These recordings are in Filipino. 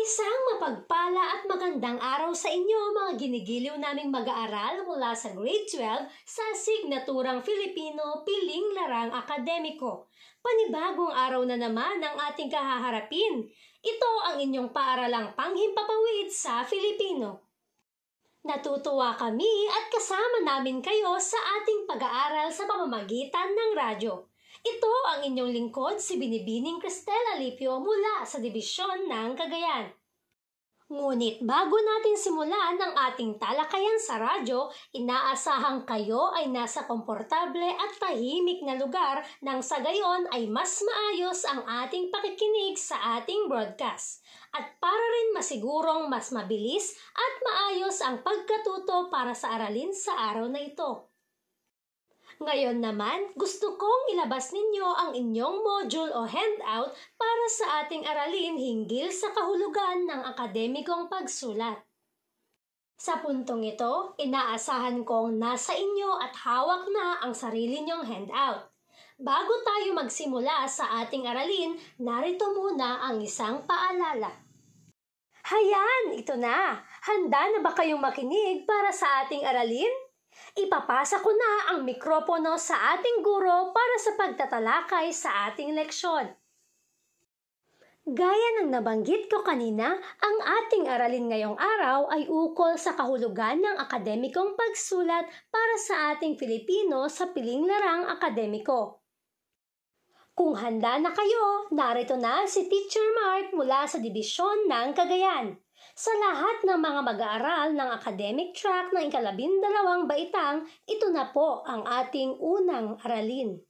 Isang mapagpala at magandang araw sa inyo mga ginigiliw naming mag-aaral mula sa grade 12 sa signaturang Filipino Piling Larang Akademiko. Panibagong araw na naman ang ating kahaharapin. Ito ang inyong paaralang panghimpapawid sa Filipino. Natutuwa kami at kasama namin kayo sa ating pag-aaral sa pamamagitan ng radyo. Ito ang inyong lingkod si Binibining Cristel Alipio mula sa Dibisyon ng Cagayan. Ngunit bago natin simulan ang ating talakayan sa radyo, inaasahang kayo ay nasa komportable at tahimik na lugar nang sa gayon ay mas maayos ang ating pakikinig sa ating broadcast. At para rin masigurong mas mabilis at maayos ang pagkatuto para sa aralin sa araw na ito. Ngayon naman, gusto kong ilabas ninyo ang inyong module o handout para sa ating aralin hinggil sa kahulugan ng akademikong pagsulat. Sa puntong ito, inaasahan kong nasa inyo at hawak na ang sarili nyong handout. Bago tayo magsimula sa ating aralin, narito muna ang isang paalala. Hayan, ito na! Handa na ba kayong makinig para sa ating aralin? Ipapasa ko na ang mikropono sa ating guro para sa pagtatalakay sa ating leksyon. Gaya ng nabanggit ko kanina, ang ating aralin ngayong araw ay ukol sa kahulugan ng akademikong pagsulat para sa ating Filipino sa piling larang akademiko. Kung handa na kayo, narito na si Teacher Mark mula sa Dibisyon ng Cagayan. Sa lahat ng mga mag-aaral ng academic track ng ikalabindalawang baitang, ito na po ang ating unang aralin.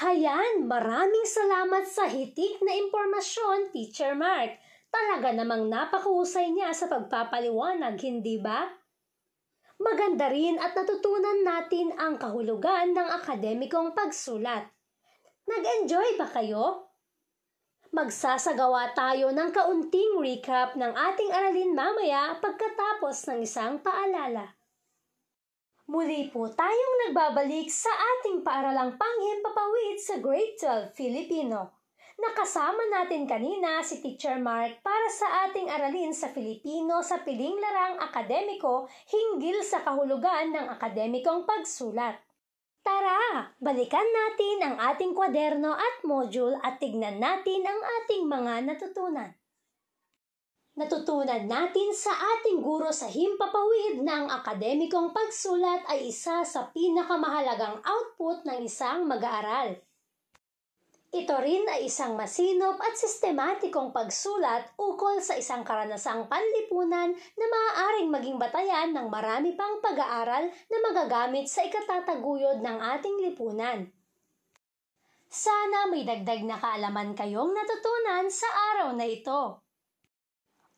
Hayan, maraming salamat sa hitik na impormasyon, Teacher Mark. Talaga namang napakahusay niya sa pagpapaliwanag, hindi ba? Maganda rin at natutunan natin ang kahulugan ng akademikong pagsulat. Nag-enjoy ba kayo? Magsasagawa tayo ng kaunting recap ng ating aralin mamaya pagkatapos ng isang paalala. Muli po tayong nagbabalik sa ating paaralang panghimpapawid sa Grade 12 Filipino. Nakasama natin kanina si Teacher Mark para sa ating aralin sa Filipino sa piling larang akademiko hinggil sa kahulugan ng akademikong pagsulat. Tara, balikan natin ang ating kwaderno at module at tignan natin ang ating mga natutunan. Natutunan natin sa ating guro sa himpapawid na ang akademikong pagsulat ay isa sa pinakamahalagang output ng isang mag-aaral. Ito rin ay isang masinop at sistematikong pagsulat ukol sa isang karanasang panlipunan na maaaring maging batayan ng marami pang pag-aaral na magagamit sa ikatataguyod ng ating lipunan. Sana may dagdag na kaalaman kayong natutunan sa araw na ito.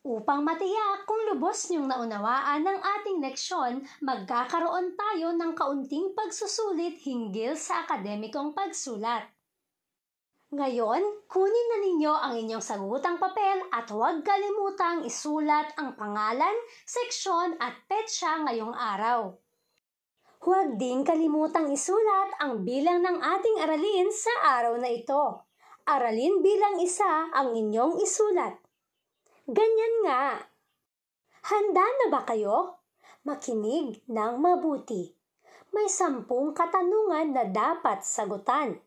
Upang matiyak kung lubos niyong naunawaan ng ating leksyon, magkakaroon tayo ng kaunting pagsusulit hinggil sa akademikong pagsulat. Ngayon, kunin na ninyo ang inyong sagutang papel at huwag kalimutang isulat ang pangalan, seksyon at petsa ngayong araw. Huwag din kalimutang isulat ang bilang ng ating aralin sa araw na ito. Aralin bilang isa ang inyong isulat. Ganyan nga. Handa na ba kayo? Makinig ng mabuti. May sampung katanungan na dapat sagutan.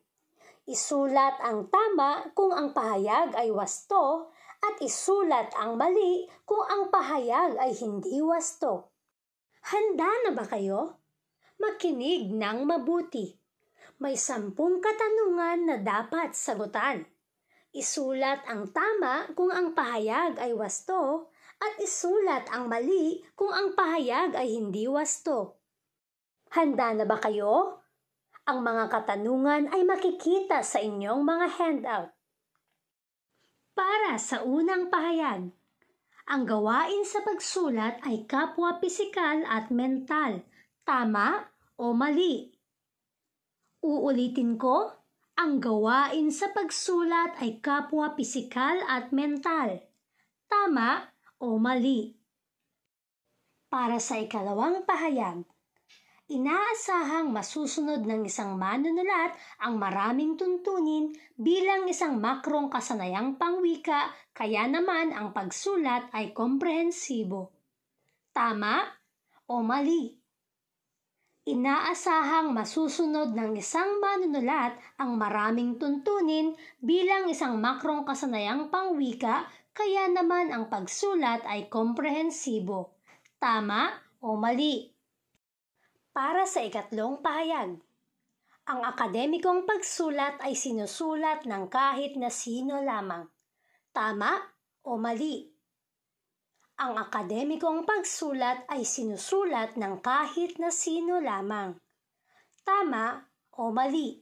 Isulat ang tama kung ang pahayag ay wasto at isulat ang mali kung ang pahayag ay hindi wasto. Handa na ba kayo? Makinig ng mabuti. May sampung katanungan na dapat sagutan. Isulat ang tama kung ang pahayag ay wasto at isulat ang mali kung ang pahayag ay hindi wasto. Handa na ba kayo? Ang mga katanungan ay makikita sa inyong mga handout. Para sa unang pahayag, ang gawain sa pagsulat ay kapwa pisikal at mental, tama o mali. Uulitin ko, ang gawain sa pagsulat ay kapwa pisikal at mental, tama o mali. Para sa ikalawang pahayag, Inaasahang masusunod ng isang manunulat ang maraming tuntunin bilang isang makrong kasanayang pangwika kaya naman ang pagsulat ay komprehensibo. Tama o mali? Inaasahang masusunod ng isang manunulat ang maraming tuntunin bilang isang makrong kasanayang pangwika kaya naman ang pagsulat ay komprehensibo. Tama o mali? Para sa ikatlong pahayag, ang akademikong pagsulat ay sinusulat ng kahit na sino lamang. Tama o mali? Ang akademikong pagsulat ay sinusulat ng kahit na sino lamang. Tama o mali?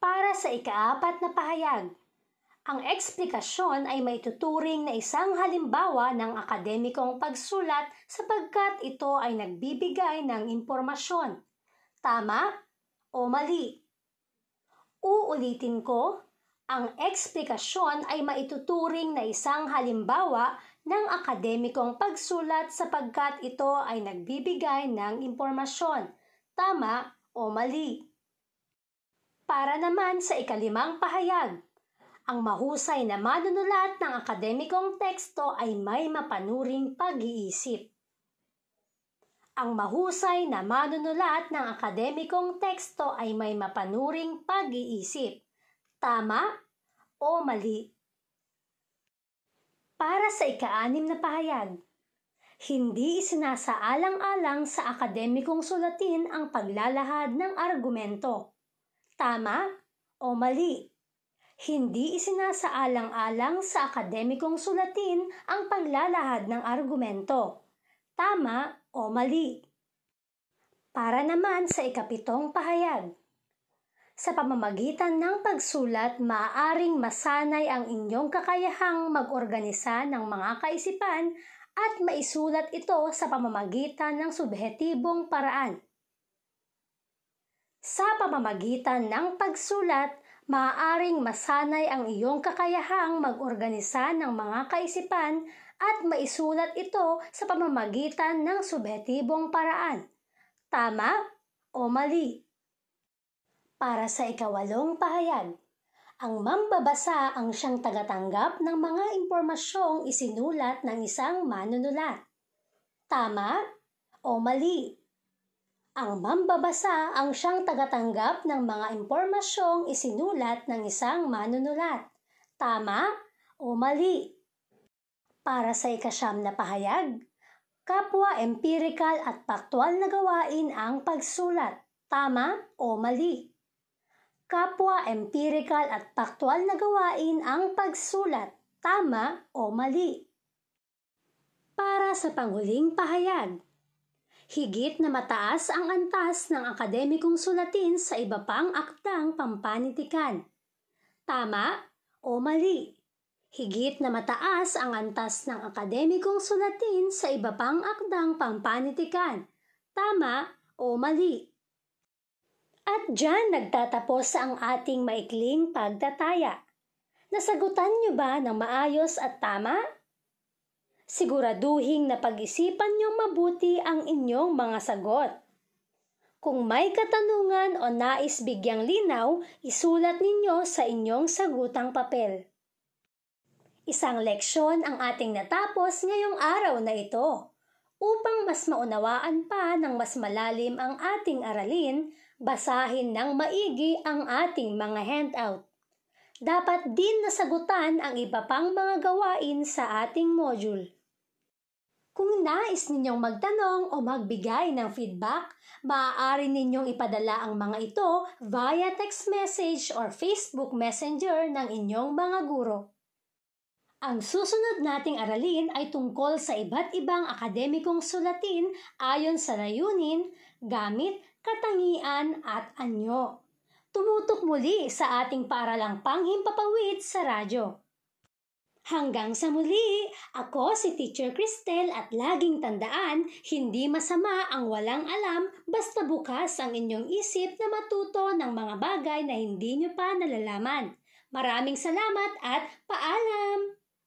Para sa ikaapat na pahayag, ang eksplikasyon ay may tuturing na isang halimbawa ng akademikong pagsulat sapagkat ito ay nagbibigay ng impormasyon. Tama o mali? Uulitin ko, ang eksplikasyon ay maituturing na isang halimbawa ng akademikong pagsulat sapagkat ito ay nagbibigay ng impormasyon, tama o mali. Para naman sa ikalimang pahayag, ang mahusay na manunulat ng akademikong teksto ay may mapanuring pag-iisip. Ang mahusay na manunulat ng akademikong teksto ay may mapanuring pag-iisip. Tama o mali? Para sa ikaanim na pahayag, hindi isinasaalang-alang sa akademikong sulatin ang paglalahad ng argumento. Tama o mali? Hindi isinasaalang-alang sa akademikong sulatin ang paglalahad ng argumento. Tama o mali? Para naman sa ikapitong pahayag, sa pamamagitan ng pagsulat, maaaring masanay ang inyong kakayahang mag-organisa ng mga kaisipan at maisulat ito sa pamamagitan ng subhetibong paraan. Sa pamamagitan ng pagsulat, maaaring masanay ang iyong kakayahang mag-organisa ng mga kaisipan at maisulat ito sa pamamagitan ng subhetibong paraan. Tama o mali? Para sa ikawalong pahayag, ang mambabasa ang siyang tagatanggap ng mga impormasyong isinulat ng isang manunulat. Tama o mali? Ang mambabasa ang siyang tagatanggap ng mga impormasyong isinulat ng isang manunulat. Tama o mali? Para sa ikasyam na pahayag, kapwa empirical at paktual na gawain ang pagsulat. Tama o mali? kapwa empirical at paktual na gawain ang pagsulat, tama o mali. Para sa panghuling pahayag, higit na mataas ang antas ng akademikong sulatin sa iba pang akdang pampanitikan. Tama o mali? Higit na mataas ang antas ng akademikong sulatin sa iba pang akdang pampanitikan. Tama o mali? At dyan nagtatapos ang ating maikling pagtataya. Nasagutan niyo ba ng maayos at tama? Siguraduhin na pag-isipan niyong mabuti ang inyong mga sagot. Kung may katanungan o nais bigyang linaw, isulat ninyo sa inyong sagutang papel. Isang leksyon ang ating natapos ngayong araw na ito. Upang mas maunawaan pa ng mas malalim ang ating aralin, basahin ng maigi ang ating mga handout. Dapat din nasagutan ang iba pang mga gawain sa ating module. Kung nais ninyong magtanong o magbigay ng feedback, maaari ninyong ipadala ang mga ito via text message or Facebook Messenger ng inyong mga guro. Ang susunod nating aralin ay tungkol sa iba't ibang akademikong sulatin ayon sa layunin, gamit katangian at anyo. Tumutok muli sa ating paaralang panghimpapawid sa radyo. Hanggang sa muli, ako si Teacher Cristel at laging tandaan, hindi masama ang walang alam basta bukas ang inyong isip na matuto ng mga bagay na hindi nyo pa nalalaman. Maraming salamat at paalam!